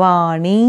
Vani